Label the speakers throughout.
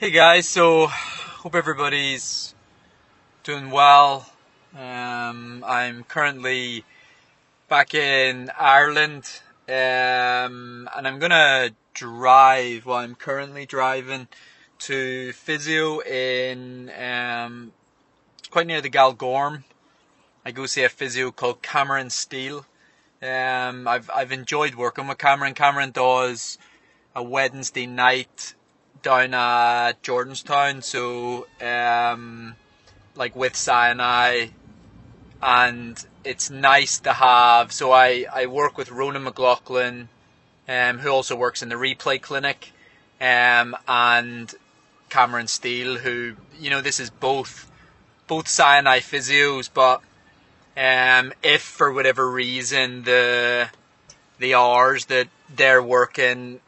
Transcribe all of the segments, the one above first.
Speaker 1: Hey guys, so hope everybody's doing well. Um, I'm currently back in Ireland, um, and I'm gonna drive. Well, I'm currently driving to physio in um, quite near the Galgorm. I go see a physio called Cameron Steele. Um, I've I've enjoyed working with Cameron. Cameron does a Wednesday night down at Jordanstown, so um, like with SINI, and it's nice to have. So I I work with Ronan McLaughlin, um, who also works in the replay clinic, um, and Cameron Steele, who you know this is both both SINI physios, but um, if for whatever reason the the hours that they're working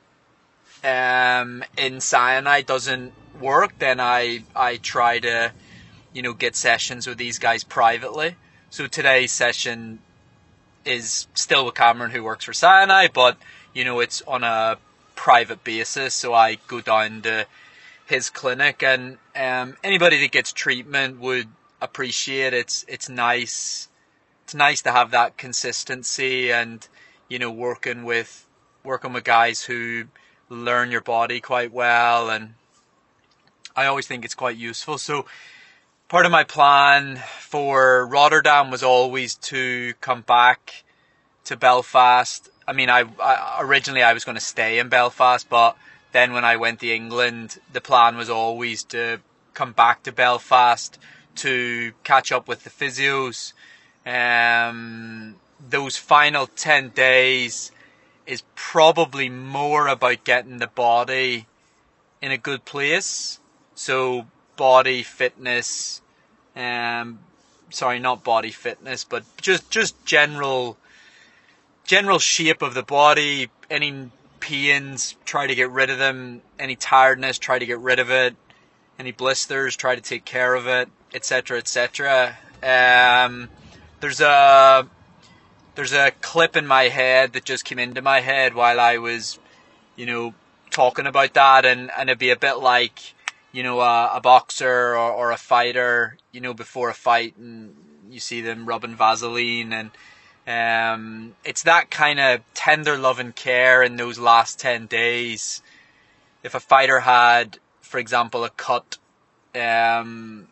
Speaker 1: um, in SINI doesn't work, then I I try to you know get sessions with these guys privately. So today's session is still with Cameron, who works for SINI, but you know it's on a private basis. So I go down to his clinic, and um, anybody that gets treatment would appreciate it's it's nice. It's nice to have that consistency, and you know working with working with guys who learn your body quite well and I always think it's quite useful. So part of my plan for Rotterdam was always to come back to Belfast. I mean, I, I originally I was going to stay in Belfast, but then when I went to England, the plan was always to come back to Belfast to catch up with the physios. Um, those final ten days is probably more about getting the body in a good place. So body fitness, um, sorry, not body fitness, but just just general general shape of the body. Any pains, try to get rid of them. Any tiredness, try to get rid of it. Any blisters, try to take care of it, etc., etc. Um, there's a there's a clip in my head that just came into my head while I was, you know, talking about that, and, and it'd be a bit like, you know, a, a boxer or, or a fighter, you know, before a fight, and you see them rubbing Vaseline, and um, it's that kind of tender love and care in those last 10 days. If a fighter had, for example, a cut, um,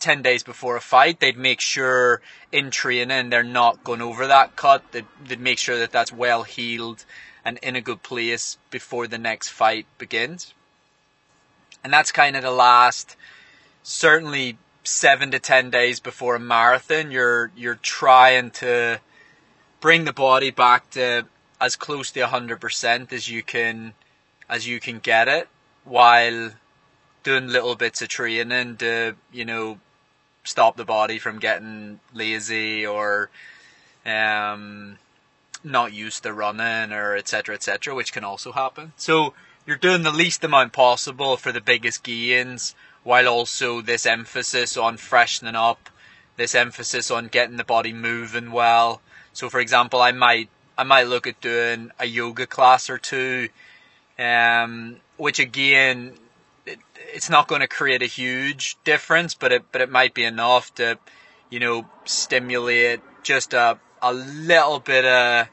Speaker 1: 10 days before a fight, they'd make sure in training they're not going over that cut. They'd, they'd make sure that that's well healed and in a good place before the next fight begins. And that's kind of the last, certainly seven to 10 days before a marathon. You're, you're trying to bring the body back to as close to 100% as you can, as you can get it while doing little bits of training to, you know, stop the body from getting lazy or um, not used to running or etc etc which can also happen. So you're doing the least amount possible for the biggest gains while also this emphasis on freshening up this emphasis on getting the body moving well. So for example i might i might look at doing a yoga class or two um, which again it, it's not going to create a huge difference, but it but it might be enough to, you know, stimulate just a a little bit of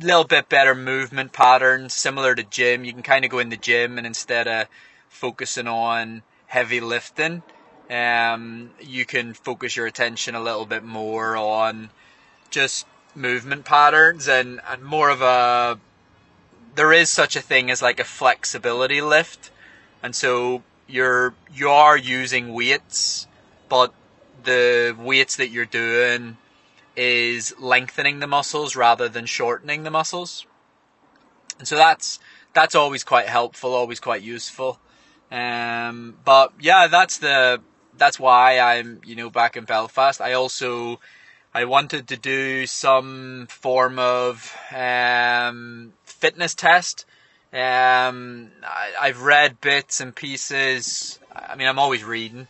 Speaker 1: little bit better movement patterns, similar to gym. You can kind of go in the gym and instead of focusing on heavy lifting, um, you can focus your attention a little bit more on just movement patterns and, and more of a there is such a thing as like a flexibility lift and so you're you are using weights, but the weights that you're doing is lengthening the muscles rather than shortening the muscles. And so that's that's always quite helpful, always quite useful. Um, but yeah, that's the that's why I'm you know back in Belfast. I also I wanted to do some form of um, fitness test um, I, have read bits and pieces. I mean, I'm always reading,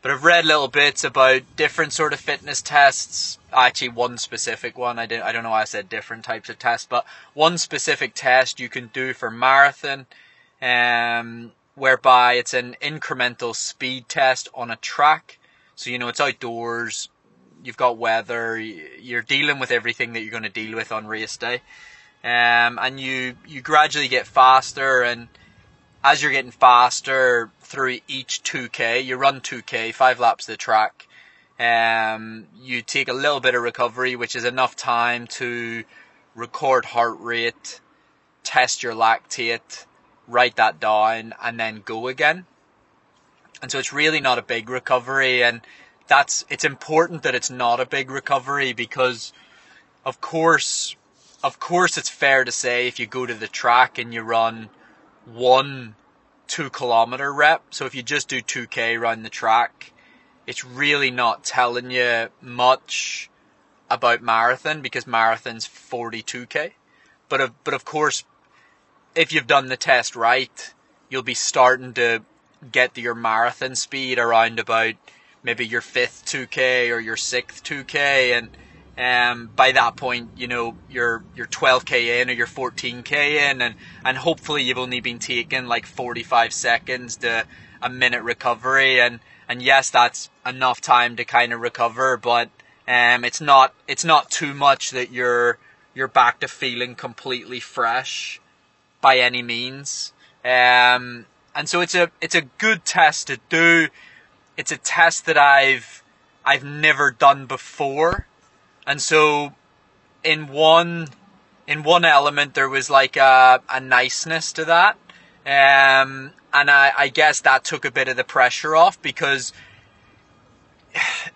Speaker 1: but I've read little bits about different sort of fitness tests. Actually, one specific one. I didn't. I don't know why I said different types of tests, but one specific test you can do for marathon. Um, whereby it's an incremental speed test on a track. So, you know, it's outdoors, you've got weather, you're dealing with everything that you're going to deal with on race day. Um, and you, you gradually get faster and as you're getting faster through each 2k, you run 2k, five laps of the track. Um, you take a little bit of recovery, which is enough time to record heart rate, test your lactate, write that down, and then go again. And so it's really not a big recovery, and that's it's important that it's not a big recovery because, of course, of course, it's fair to say if you go to the track and you run one two kilometer rep, so if you just do 2k around the track, it's really not telling you much about marathon because marathon's 42k. But of, but of course, if you've done the test right, you'll be starting to get your marathon speed around about maybe your fifth 2k or your sixth 2k and um, by that point, you know, you're you're 12k in or you're 14k in, and and hopefully you've only been taking like 45 seconds to a minute recovery, and and yes, that's enough time to kind of recover, but um, it's not it's not too much that you're you're back to feeling completely fresh by any means. Um, and so it's a it's a good test to do. It's a test that I've I've never done before. And so in one in one element there was like a, a niceness to that. Um, and I, I guess that took a bit of the pressure off because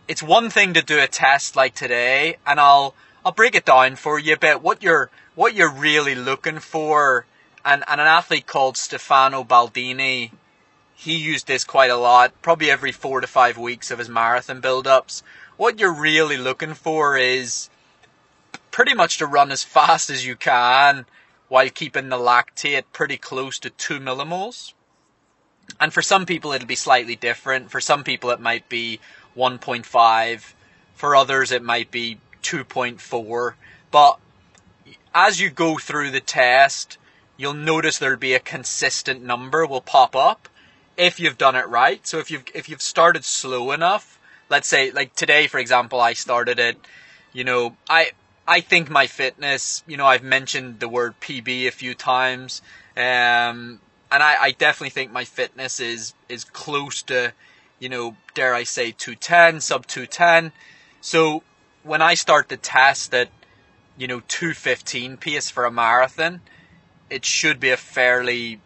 Speaker 1: it's one thing to do a test like today and I'll I'll break it down for you a bit what you're what you're really looking for and, and an athlete called Stefano Baldini he used this quite a lot probably every four to five weeks of his marathon build-ups what you're really looking for is pretty much to run as fast as you can while keeping the lactate pretty close to 2 millimoles. And for some people it'll be slightly different. For some people it might be 1.5. For others it might be 2.4. But as you go through the test, you'll notice there'll be a consistent number will pop up if you've done it right. So if you've if you've started slow enough, let's say like today for example i started it you know i i think my fitness you know i've mentioned the word pb a few times um and i i definitely think my fitness is is close to you know dare i say 210 sub 210 so when i start the test at you know 215 pace for a marathon it should be a fairly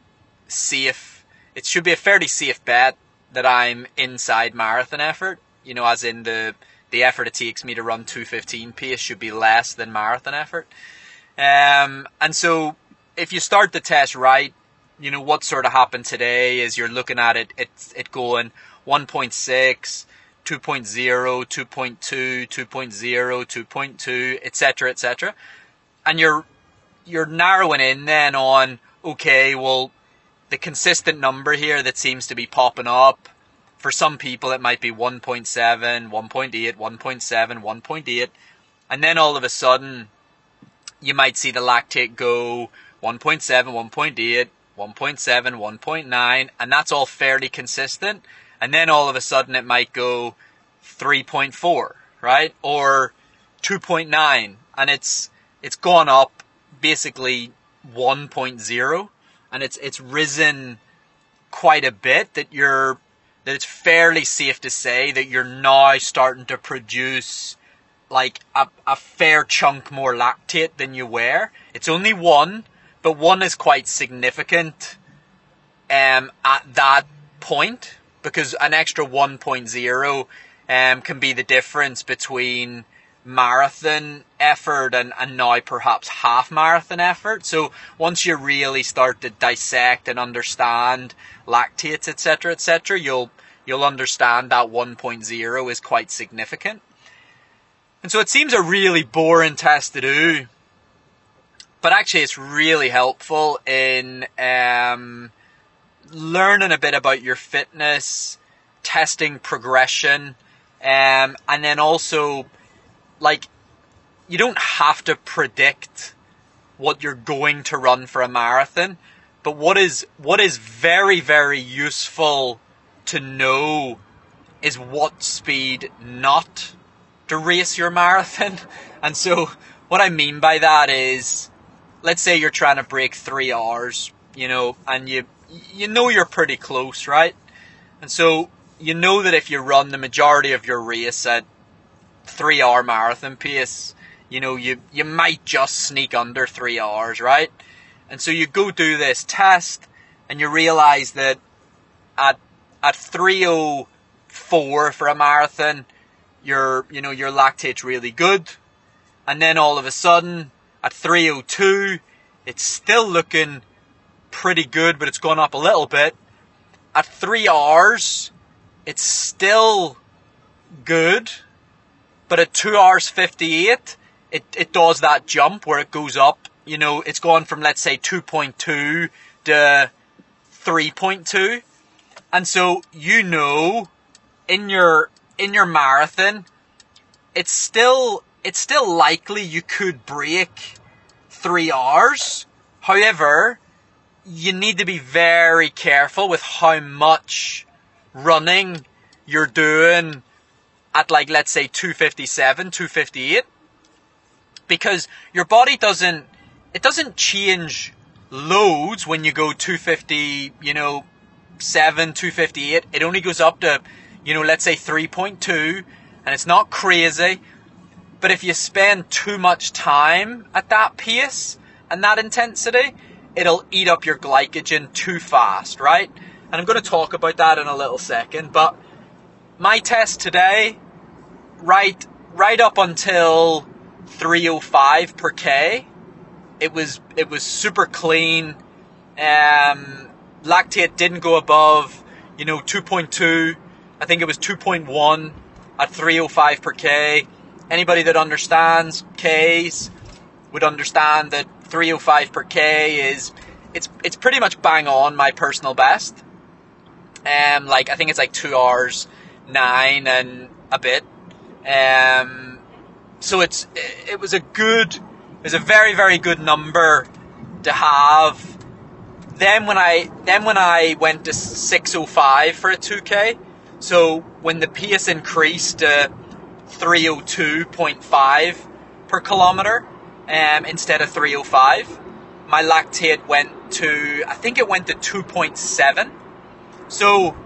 Speaker 1: safe it should be a fairly safe bet that i'm inside marathon effort you know, as in the the effort it takes me to run 215 pace should be less than marathon effort. Um, and so if you start the test right, you know, what sort of happened today is you're looking at it, it's it going 1.6, 2.0, 2.2, 2.0, 2.2, etc., etc. And you're you're narrowing in then on okay, well, the consistent number here that seems to be popping up for some people, it might be 1.7, 1.8, 1.7, 1.8. And then all of a sudden, you might see the lactate go 1.7, 1.8, 1.7, 1.9, and that's all fairly consistent. And then all of a sudden, it might go 3.4, right? Or 2.9, and it's it's gone up basically 1.0, and it's it's risen quite a bit. That you're that it's fairly safe to say that you're now starting to produce like a, a fair chunk more lactate than you were. It's only one, but one is quite significant um, at that point because an extra 1.0 um, can be the difference between marathon effort and, and now perhaps half marathon effort. So once you really start to dissect and understand lactates, etc., etc., you'll you'll understand that 1.0 is quite significant. And so it seems a really boring test to do, but actually it's really helpful in um, learning a bit about your fitness, testing progression, um, and then also like you don't have to predict what you're going to run for a marathon, But what is what is very very useful to know is what speed not to race your marathon. And so what I mean by that is let's say you're trying to break 3 hours, you know, and you you know you're pretty close, right? And so you know that if you run the majority of your race at 3 hour marathon pace, you know, you you might just sneak under 3 hours, right? And so you go do this test and you realize that at at 304 for a marathon, your you know your lactate's really good. And then all of a sudden at 302, it's still looking pretty good, but it's gone up a little bit. At 3 hours, it's still good, but at 2 hours 58, it, it does that jump where it goes up you know, it's gone from let's say 2.2 to 3.2. And so you know in your in your marathon it's still it's still likely you could break 3 hours. However, you need to be very careful with how much running you're doing at like let's say 257, 258 because your body doesn't it doesn't change loads when you go 250, you know, 7, 258. It only goes up to, you know, let's say 3.2, and it's not crazy. But if you spend too much time at that pace and that intensity, it'll eat up your glycogen too fast, right? And I'm going to talk about that in a little second. But my test today, right, right up until 305 per K, it was it was super clean. Um, lactate didn't go above, you know, 2.2. I think it was 2.1 at 305 per k. Anybody that understands Ks would understand that 305 per k is it's it's pretty much bang on my personal best. Um, like I think it's like two hours nine and a bit. Um, so it's it was a good is a very very good number to have. Then when I then when I went to 605 for a 2k, so when the pace increased to 302.5 per kilometer um, instead of 305, my lactate went to I think it went to 2.7. So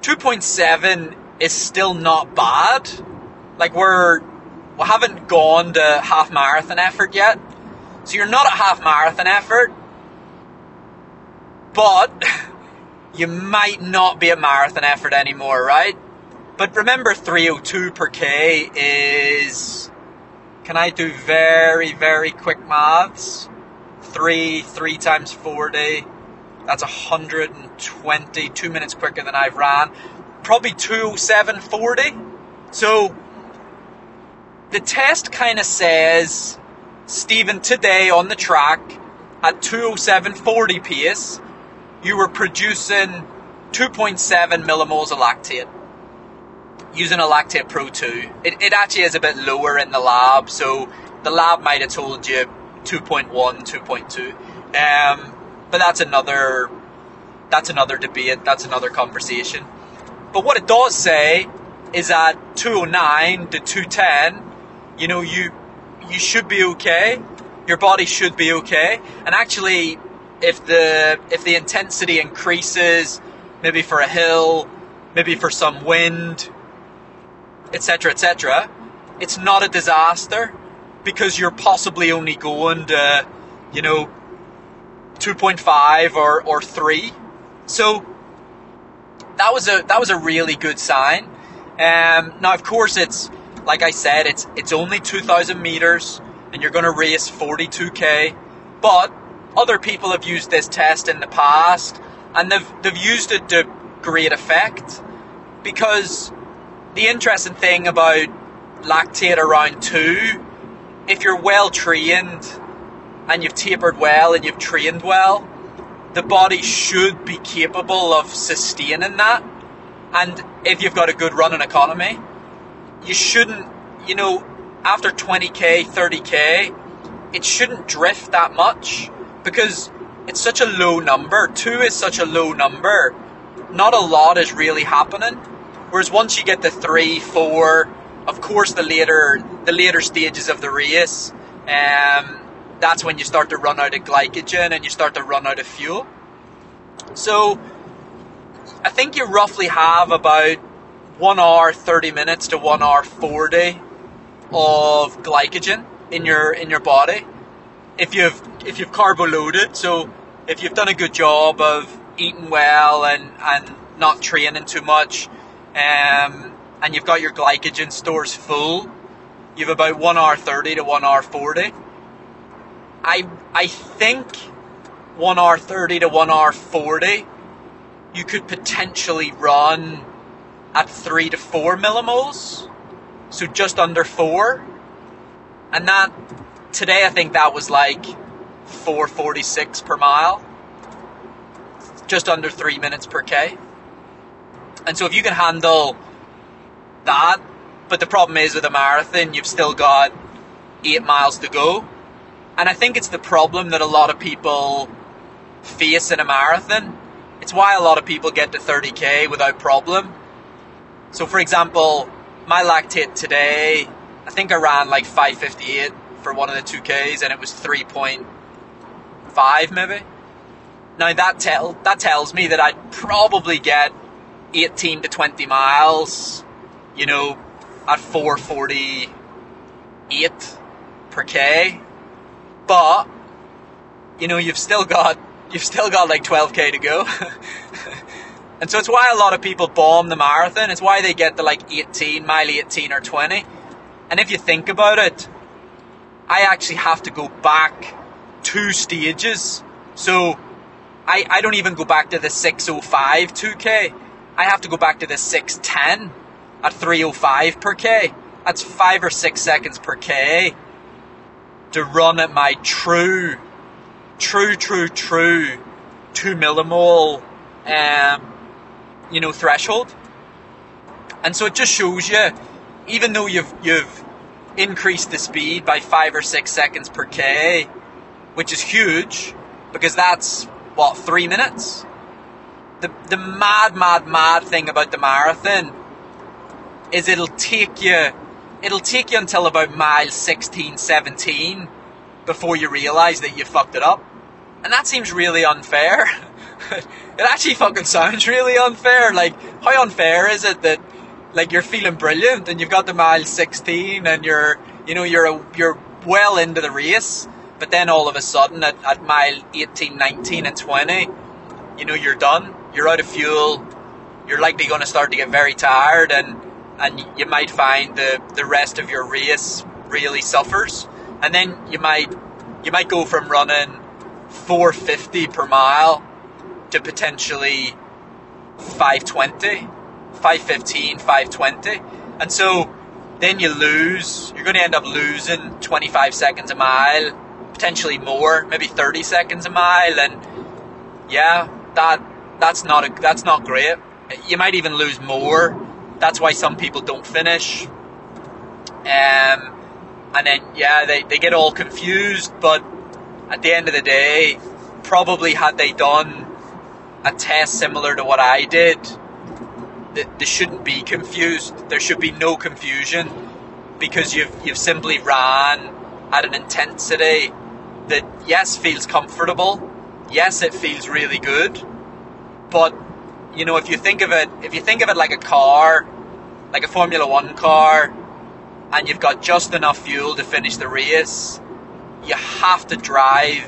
Speaker 1: 2.7 is still not bad. Like we're we haven't gone to half marathon effort yet. So you're not at half marathon effort, but you might not be at marathon effort anymore, right? But remember 302 per K is, can I do very, very quick maths? Three, three times 40, that's 120, two minutes quicker than I've ran. Probably 207.40. So the test kind of says, Stephen, today on the track at 207.40 pace, you were producing 2.7 millimoles of lactate using a Lactate Pro 2. It, it actually is a bit lower in the lab, so the lab might have told you 2.1, 2.2. Um, but that's another that's another debate, that's another conversation. But what it does say is that 209 to 210 you know, you you should be okay. Your body should be okay. And actually, if the if the intensity increases, maybe for a hill, maybe for some wind, etc., etc., it's not a disaster because you're possibly only going to, you know, 2.5 or, or 3. So that was a that was a really good sign. Um, now, of course, it's like I said, it's it's only 2,000 meters, and you're going to race 42k. But other people have used this test in the past, and they've they've used it to great effect. Because the interesting thing about lactate around two, if you're well trained and you've tapered well and you've trained well, the body should be capable of sustaining that. And if you've got a good running economy, you shouldn't, you know, after 20k, 30k, it shouldn't drift that much because it's such a low number. Two is such a low number. Not a lot is really happening. Whereas once you get to three, four, of course the later the later stages of the race, um, that's when you start to run out of glycogen and you start to run out of fuel. So I think you roughly have about one hour thirty minutes to one hour forty of glycogen in your in your body if you've if you've carbo loaded. So if you've done a good job of eating well and and not training too much, um, and you've got your glycogen stores full, you've about one hour thirty to one hour forty. I I think 1R30 to 1R40, you could potentially run at three to four millimoles, so just under four, and that today I think that was like 446 per mile, just under three minutes per k. And so if you can handle that, but the problem is with a marathon, you've still got eight miles to go. And I think it's the problem that a lot of people face in a marathon. It's why a lot of people get to 30k without problem. So, for example, my lactate today, I think I ran like 558 for one of the 2Ks and it was 3.5 maybe. Now that tell that tells me that I'd probably get 18 to 20 miles, you know, at 448 per K. But you know, you've still got you've still got like 12k to go. and so it's why a lot of people bomb the marathon. It's why they get to like 18, mile 18 or 20. And if you think about it, I actually have to go back two stages. So I, I don't even go back to the 605 2K. I have to go back to the 610 at 305 per K. That's five or six seconds per K to run at my true, true, true, true two millimole, um, you know, threshold. And so it just shows you, even though you've you've increase the speed by five or six seconds per K, which is huge because that's what three minutes. The the mad mad mad thing about the marathon is it'll take you it'll take you until about mile 16, 17 before you realise that you fucked it up. And that seems really unfair. it actually fucking sounds really unfair. Like, how unfair is it that like you're feeling brilliant and you've got the mile 16 and you're you know you're a, you're well into the race but then all of a sudden at, at mile 18 19 and 20 you know you're done you're out of fuel you're likely going to start to get very tired and and you might find the the rest of your race really suffers and then you might you might go from running 450 per mile to potentially 520 515, 520. And so then you lose. You're going to end up losing 25 seconds a mile, potentially more, maybe 30 seconds a mile. And yeah, that that's not a, that's not great. You might even lose more. That's why some people don't finish. Um, and then yeah, they, they get all confused. But at the end of the day, probably had they done a test similar to what I did, they shouldn't be confused. There should be no confusion because you've you've simply ran at an intensity that yes feels comfortable, yes it feels really good, but you know if you think of it if you think of it like a car, like a Formula One car, and you've got just enough fuel to finish the race, you have to drive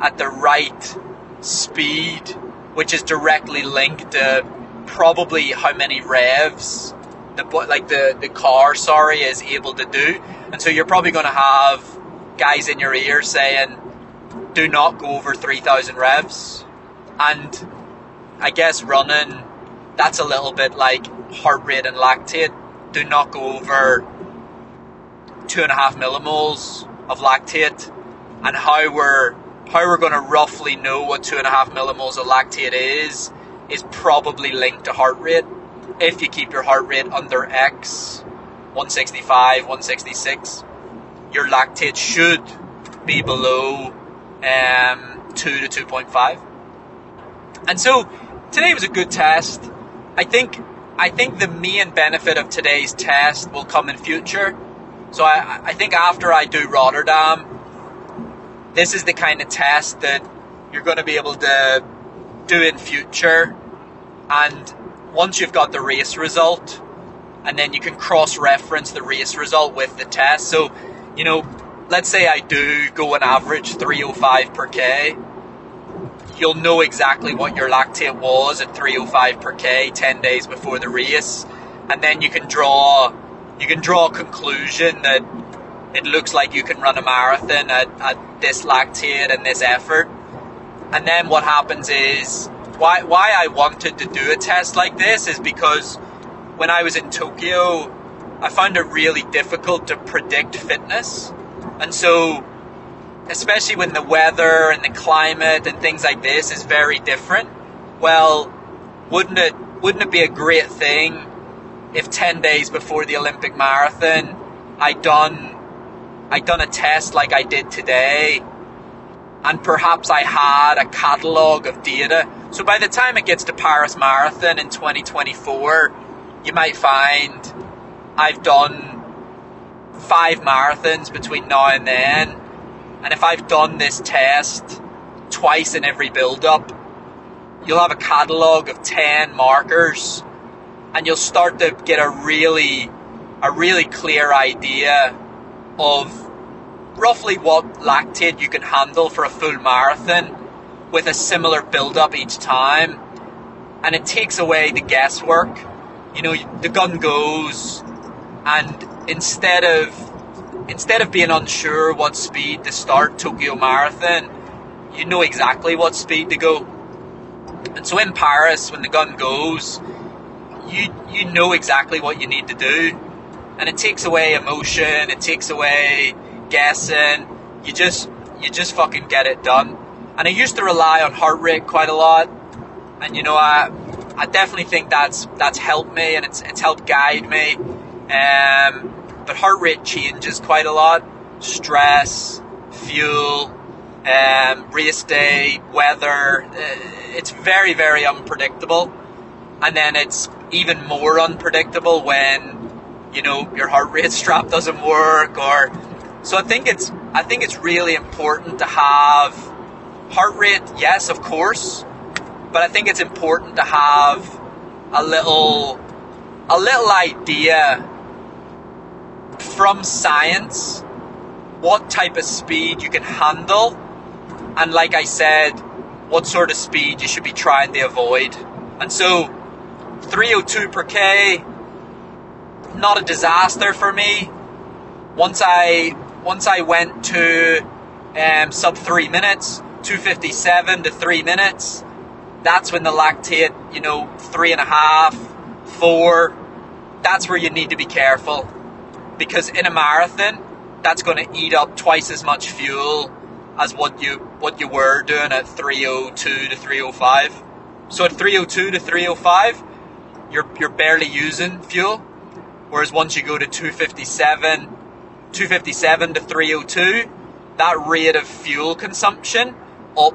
Speaker 1: at the right speed, which is directly linked to probably how many revs the like the the car sorry is able to do. And so you're probably going to have guys in your ear saying do not go over 3000 revs. And i guess running that's a little bit like heart rate and lactate do not go over two and a half millimoles of lactate and how we're how we're going to roughly know what two and a half millimoles of lactate is is probably linked to heart rate. If you keep your heart rate under X, 165, 166, your lactate should be below um, 2 to 2.5. And so today was a good test. I think I think the main benefit of today's test will come in future. So I, I think after I do Rotterdam, this is the kind of test that you're going to be able to do in future. And once you've got the race result, and then you can cross reference the race result with the test. So, you know, let's say I do go an average 305 per K, you'll know exactly what your lactate was at 305 per K 10 days before the race. And then you can draw you can draw a conclusion that it looks like you can run a marathon at, at this lactate and this effort. And then what happens is why why I wanted to do a test like this is because when I was in Tokyo, I found it really difficult to predict fitness. And so, especially when the weather and the climate and things like this is very different, well, wouldn't it wouldn't it be a great thing if 10 days before the Olympic marathon I done I done a test like I did today and perhaps I had a catalogue of data. So by the time it gets to Paris Marathon in 2024, you might find I've done five marathons between now and then. And if I've done this test twice in every build up, you'll have a catalogue of 10 markers and you'll start to get a really a really clear idea of roughly what lactate you can handle for a full marathon with a similar build up each time. And it takes away the guesswork. You know the gun goes and instead of instead of being unsure what speed to start Tokyo Marathon you know exactly what speed to go and so in Paris when the gun goes you you know exactly what you need to do and it takes away emotion it takes away guessing. You just you just fucking get it done. And I used to rely on heart rate quite a lot, and you know I I definitely think that's that's helped me and it's it's helped guide me. Um, but heart rate changes quite a lot. Stress, fuel, um, race day, weather. Uh, it's very very unpredictable, and then it's even more unpredictable when you know your heart rate strap doesn't work or so I think it's I think it's really important to have heart rate, yes, of course, but I think it's important to have a little a little idea from science what type of speed you can handle and like I said what sort of speed you should be trying to avoid. And so 302 per K not a disaster for me. Once I once I went to um, sub three minutes, 257 to three minutes, that's when the lactate, you know, three and a half, four, that's where you need to be careful. Because in a marathon, that's going to eat up twice as much fuel as what you what you were doing at 302 to 305. So at 302 to 305, you're you're barely using fuel. Whereas once you go to 257 257 to 302, that rate of fuel consumption,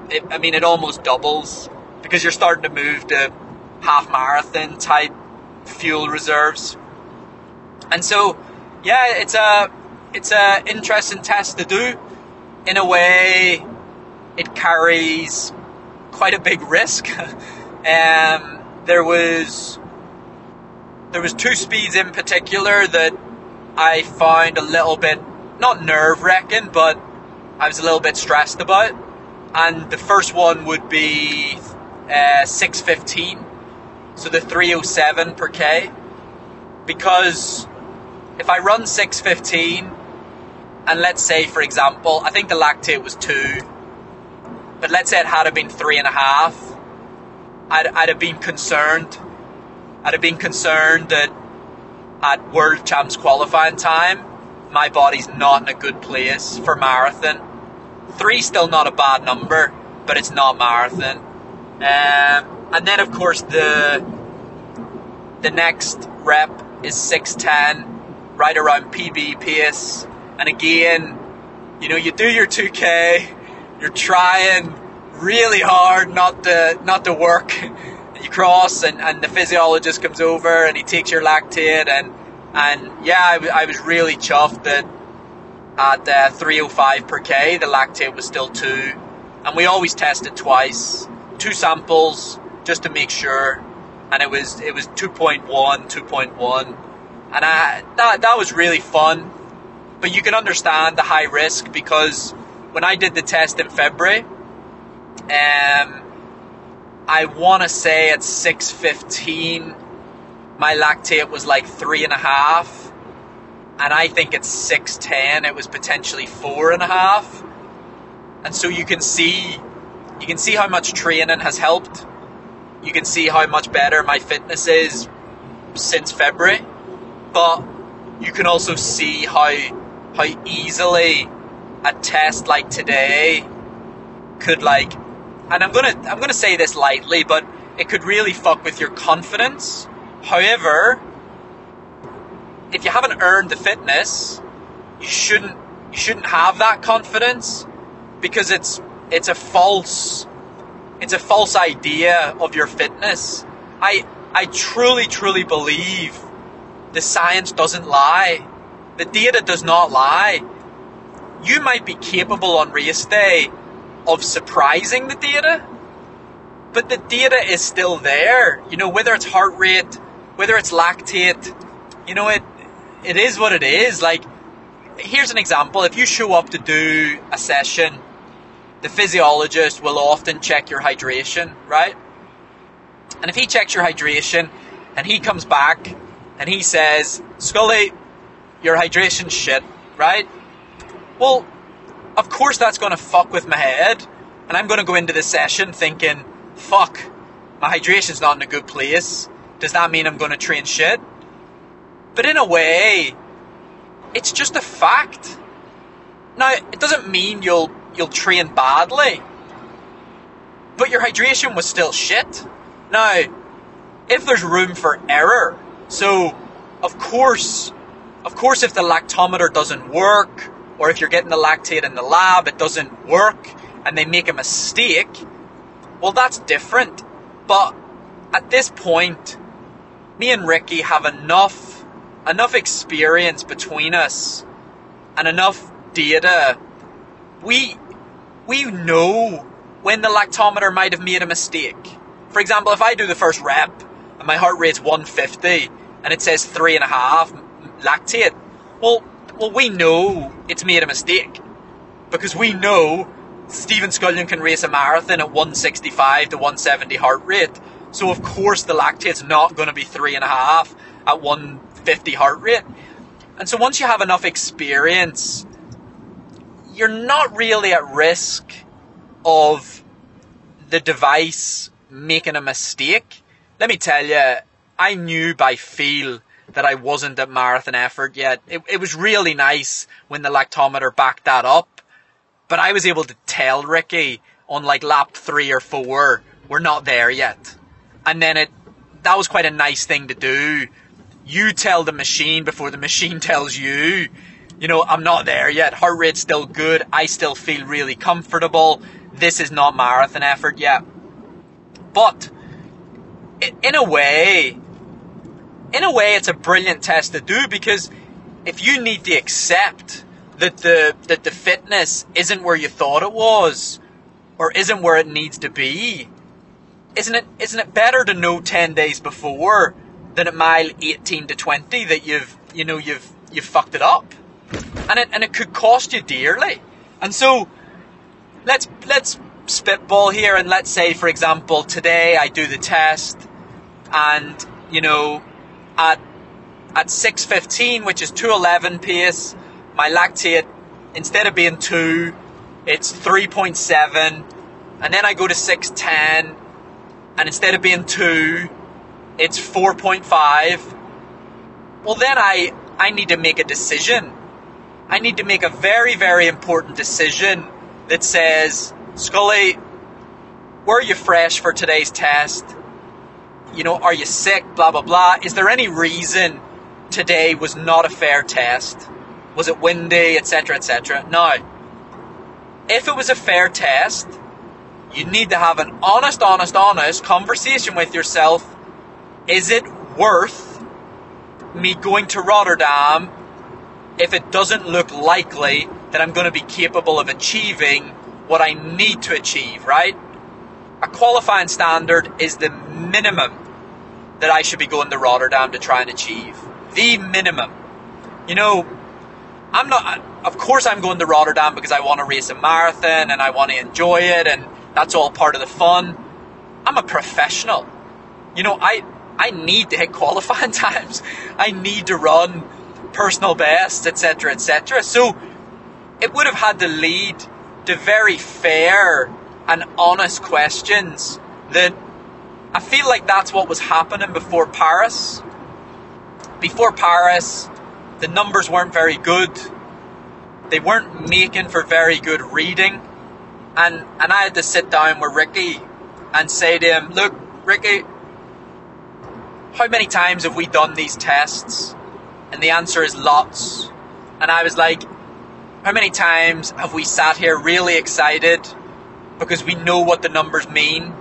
Speaker 1: it, I mean, it almost doubles because you're starting to move to half marathon type fuel reserves. And so, yeah, it's a it's a interesting test to do. In a way, it carries quite a big risk. um, there was there was two speeds in particular that I found a little bit, not nerve wracking, but I was a little bit stressed about. And the first one would be uh, 615, so the 307 per K. Because if I run 615, and let's say, for example, I think the lactate was two, but let's say it had been three and a half, I'd, I'd have been concerned. I'd have been concerned that at World Champs qualifying time, my body's not in a good place for marathon. Three still not a bad number, but it's not marathon. Um, and then of course the the next rep is six ten, right around PB pace. And again, you know, you do your two K, you're trying really hard not to not to work. You cross, and, and the physiologist comes over and he takes your lactate, and and yeah, I, w- I was really chuffed that at uh, 305 per k the lactate was still two, and we always tested twice, two samples just to make sure, and it was it was 2.1, 2.1, and I, that that was really fun, but you can understand the high risk because when I did the test in February um, I want to say at 6.15, my lactate was like three and a half. And I think at 6.10, it was potentially four and a half. And so you can see, you can see how much training has helped. You can see how much better my fitness is since February. But you can also see how, how easily a test like today could like and I'm gonna I'm gonna say this lightly, but it could really fuck with your confidence. However, if you haven't earned the fitness, you shouldn't you shouldn't have that confidence because it's it's a false it's a false idea of your fitness. I I truly truly believe the science doesn't lie. The data does not lie. You might be capable on race day of surprising the data, but the data is still there. You know, whether it's heart rate, whether it's lactate, you know, it it is what it is. Like, here's an example: if you show up to do a session, the physiologist will often check your hydration, right? And if he checks your hydration, and he comes back and he says, Scully, your hydration shit, right? Well, of course that's going to fuck with my head. And I'm going to go into this session thinking, fuck, my hydration's not in a good place. Does that mean I'm going to train shit? But in a way, it's just a fact. Now, it doesn't mean you'll you'll train badly. But your hydration was still shit. Now, if there's room for error, so of course, of course if the lactometer doesn't work, or if you're getting the lactate in the lab, it doesn't work and they make a mistake, well, that's different. But at this point, me and Ricky have enough enough experience between us and enough data. We we know when the lactometer might have made a mistake. For example, if I do the first rep and my heart rate's 150 and it says three and a half lactate, well, well, we know it's made a mistake because we know Stephen Scullion can race a marathon at 165 to 170 heart rate. So of course the lactate's not going to be three and a half at 150 heart rate. And so once you have enough experience, you're not really at risk of the device making a mistake. Let me tell you, I knew by feel that I wasn't at marathon effort yet. It, it was really nice when the lactometer backed that up, but I was able to tell Ricky on like lap three or four, we're not there yet. And then it, that was quite a nice thing to do. You tell the machine before the machine tells you, you know, I'm not there yet. Heart rate's still good. I still feel really comfortable. This is not marathon effort yet. But in a way, in a way, it's a brilliant test to do because if you need to accept that the that the fitness isn't where you thought it was, or isn't where it needs to be, isn't it isn't it better to know ten days before than at mile eighteen to twenty that you've you know you've you've fucked it up, and it and it could cost you dearly. And so let's let's spitball here and let's say for example today I do the test and you know at at 6.15, which is 2.11 pace, my lactate, instead of being 2, it's 3.7. And then I go to 6.10, and instead of being 2, it's 4.5. Well, then I, I need to make a decision. I need to make a very, very important decision that says, Scully, were you fresh for today's test? You know, are you sick? Blah, blah, blah. Is there any reason today was not a fair test? Was it windy, etc., etc.? No. if it was a fair test, you need to have an honest, honest, honest conversation with yourself. Is it worth me going to Rotterdam if it doesn't look likely that I'm going to be capable of achieving what I need to achieve, right? A qualifying standard is the minimum that I should be going to Rotterdam to try and achieve. The minimum. You know, I'm not, of course, I'm going to Rotterdam because I want to race a marathon and I want to enjoy it and that's all part of the fun. I'm a professional. You know, I, I need to hit qualifying times. I need to run personal bests, etc., etc. So it would have had to lead to very fair and honest questions that I feel like that's what was happening before Paris. Before Paris, the numbers weren't very good. They weren't making for very good reading. And and I had to sit down with Ricky and say to him, Look, Ricky, how many times have we done these tests? And the answer is lots. And I was like, How many times have we sat here really excited because we know what the numbers mean?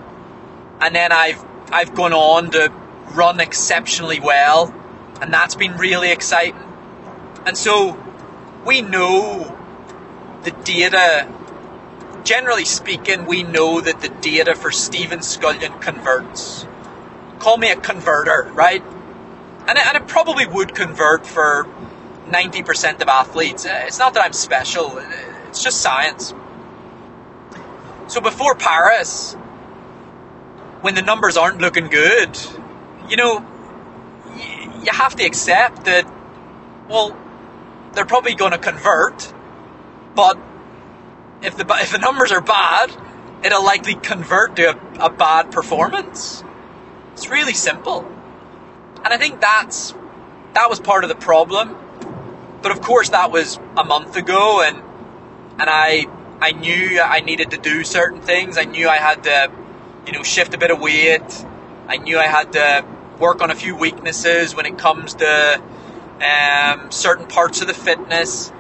Speaker 1: And then I've I've gone on to run exceptionally well, and that's been really exciting. And so we know the data generally speaking, we know that the data for Stephen Scullion converts. Call me a converter, right? And it, and it probably would convert for 90% of athletes. Uh, it's not that I'm special, uh, it's just science. So before Paris, when the numbers aren't looking good, you know, you have to accept that, well, they're probably going to convert, but if the if the numbers are bad, it'll likely convert to a, a bad performance. It's really simple, and I think that's that was part of the problem. But of course, that was a month ago, and and I I knew I needed to do certain things. I knew I had to, you know, shift a bit of weight. I knew I had to work on a few weaknesses when it comes to um, certain parts of the fitness.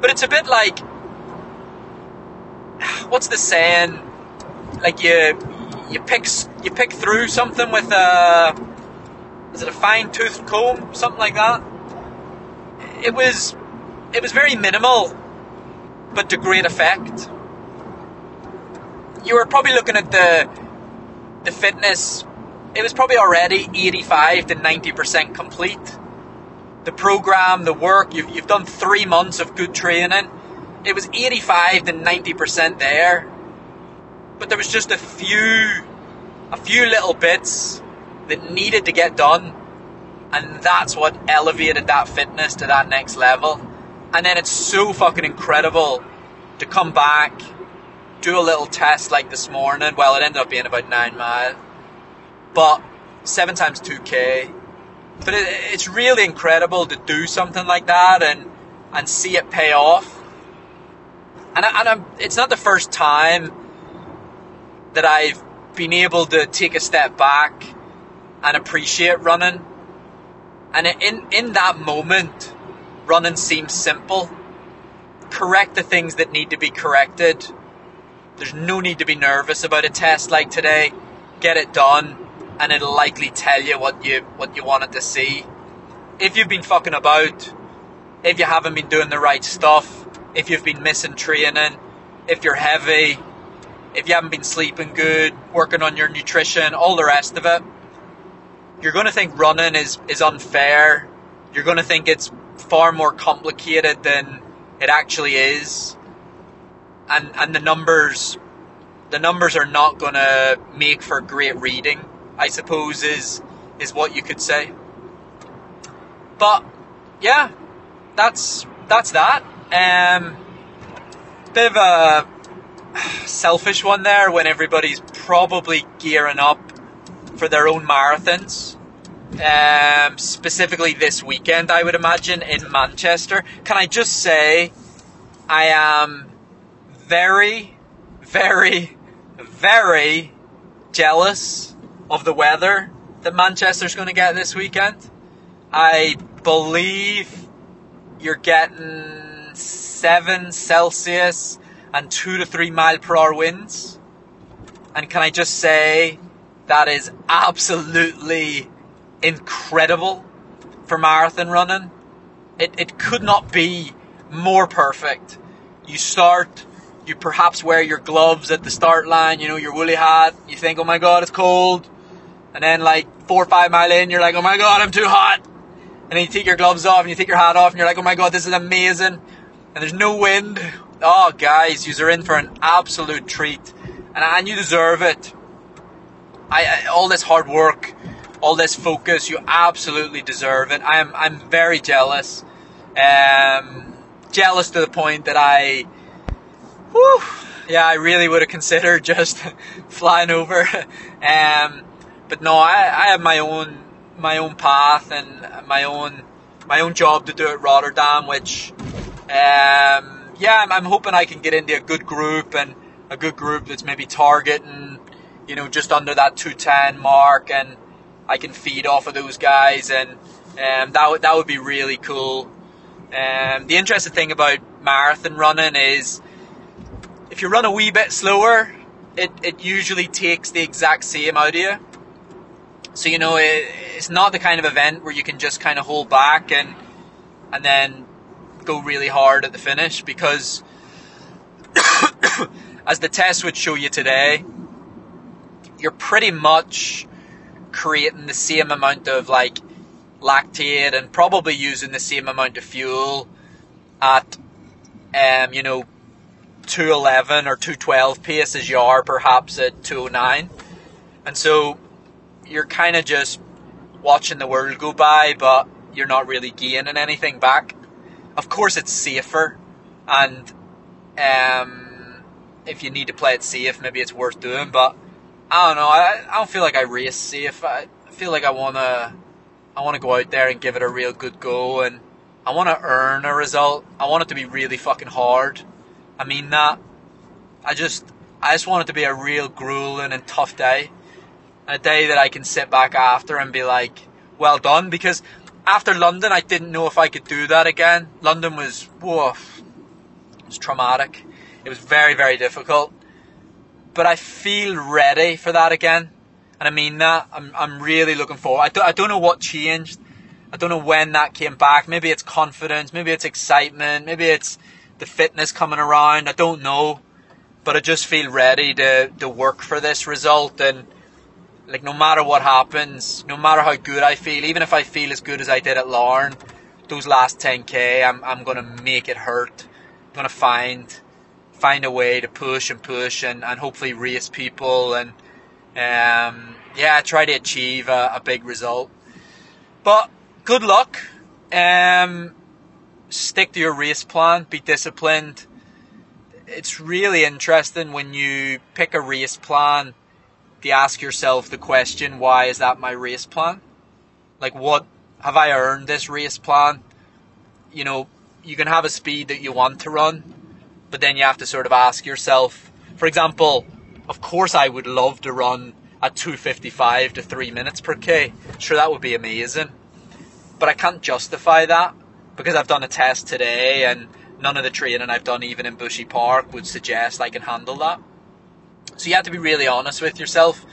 Speaker 1: But it's a bit like what's the saying? Like you you pick you pick through something with a is it a fine toothed comb, something like that. It was it was very minimal, but to great effect. You were probably looking at the the fitness. It was probably already 85 to 90 percent complete. The program, the work, you've, you've done three months of good training it was 85 to 90% there. But there was just a few, a few little bits that needed to get done. And that's what elevated that fitness to that next level. And then it's so fucking incredible to come back, do a little test like this morning. Well, it ended up being about nine mile, but seven times 2k. But it, it's really incredible to do something like that and, and see it pay off and, I, and I'm, it's not the first time that I've been able to take a step back and appreciate running. And in, in that moment, running seems simple. Correct the things that need to be corrected. There's no need to be nervous about a test like today. Get it done, and it'll likely tell you what you what you wanted to see. If you've been fucking about, if you haven't been doing the right stuff, if you've been missing training, if you're heavy, if you haven't been sleeping good, working on your nutrition, all the rest of it, you're going to think running is, is unfair. You're going to think it's far more complicated than it actually is. And, and the numbers, the numbers are not going to make for great reading, I suppose is, is what you could say. But yeah, that's, that's that. Um, bit of a selfish one there when everybody's probably gearing up for their own marathons. Um, specifically this weekend, I would imagine, in Manchester. Can I just say, I am very, very, very jealous of the weather that Manchester's going to get this weekend. I believe you're getting 7 Celsius and two to three mile per hour winds. And can I just say that is absolutely incredible for marathon running. It, it could not be more perfect. You start, you perhaps wear your gloves at the start line, you know, your woolly hat, you think, oh my god, it's cold. And then like four or five mile in, you're like, oh my god, I'm too hot. And then you take your gloves off and you take your hat off and you're like, oh my god, this is amazing. And there's no wind. Oh, guys, you're in for an absolute treat. And, and you deserve it. I, I, all this hard work, all this focus, you absolutely deserve it. I'm, I'm very jealous. Um, jealous to the point that I, whew, yeah, I really would have considered just flying over. um, but no, I, I have my own my own path and my own my own job to do at Rotterdam, which um, yeah, I'm, I'm, hoping I can get into a good group and a good group that's maybe targeting you know just under that 210 mark, and I can feed off of those guys, and um, that would that would be really cool. Um, the interesting thing about marathon running is if you run a wee bit slower, it, it usually takes the exact same out of you. So you know, it, it's not the kind of event where you can just kind of hold back and and then go really hard at the finish because, as the test would show you today, you're pretty much creating the same amount of like lactate and probably using the same amount of fuel at um, you know 211 or 212 pace as you are perhaps at 209 and so you're kind of just watching the world go by, but you're not really gaining anything back. Of course, it's safer, and um, if you need to play it safe, maybe it's worth doing. But I don't know. I, I don't feel like I race safe. I feel like I wanna I wanna go out there and give it a real good go, and I wanna earn a result. I want it to be really fucking hard. I mean that. I just I just want it to be a real grueling and tough day a day that I can sit back after and be like, well done. Because after London, I didn't know if I could do that again. London was, whoa, it was traumatic. It was very, very difficult. But I feel ready for that again. And I mean that. I'm, I'm really looking forward. I don't, I don't know what changed. I don't know when that came back. Maybe it's confidence. Maybe it's excitement. Maybe it's the fitness coming around. I don't know. But I just feel ready to, to work for this result and like no matter what happens, no matter how good I feel, even if I feel as good as I did at Larne, those last 10k, I'm I'm gonna make it hurt. I'm gonna find find a way to push and push and, and hopefully race people and um, yeah, try to achieve a, a big result. But good luck. Um, stick to your race plan. Be disciplined. It's really interesting when you pick a race plan to ask yourself the question, why is that my race plan? Like, what have I earned this race plan? You know, you can have a speed that you want to run, but then you have to sort of ask yourself, for example, of course I would love to run at 255 to 3 minutes per K. Sure, that would be amazing. But I can't justify that because I've done a test today and none of the training I've done, even in Bushy Park, would suggest I can handle that. So you have to be really honest with yourself,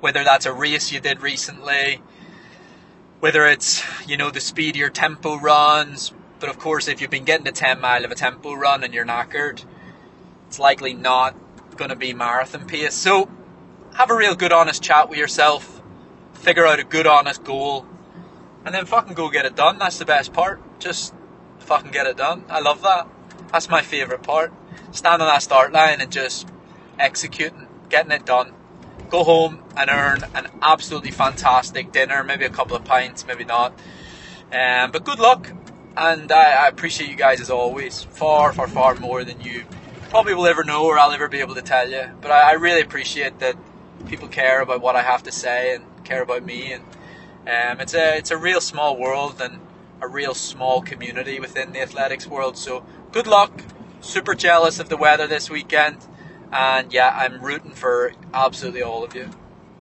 Speaker 1: whether that's a race you did recently, whether it's, you know, the speed your tempo runs. But of course, if you've been getting to 10 mile of a tempo run and you're knackered, it's likely not going to be marathon pace. So have a real good, honest chat with yourself, figure out a good, honest goal, and then fucking go get it done. That's the best part. Just fucking get it done. I love that. That's my favourite part. Stand on that start line and just executing getting it done. Go home and earn an absolutely fantastic dinner, maybe a couple of pints, maybe not. Um, but good luck, and I, I, appreciate you guys as always, far, far, far more than you probably will ever know or I'll ever be able to tell you. But I, I really appreciate that people care about what I have to say and care about me, and um, it's a it's a real small world and a real small community within the athletics world. So good luck. Super jealous of the weather this weekend. And yeah, I'm rooting for absolutely all of you.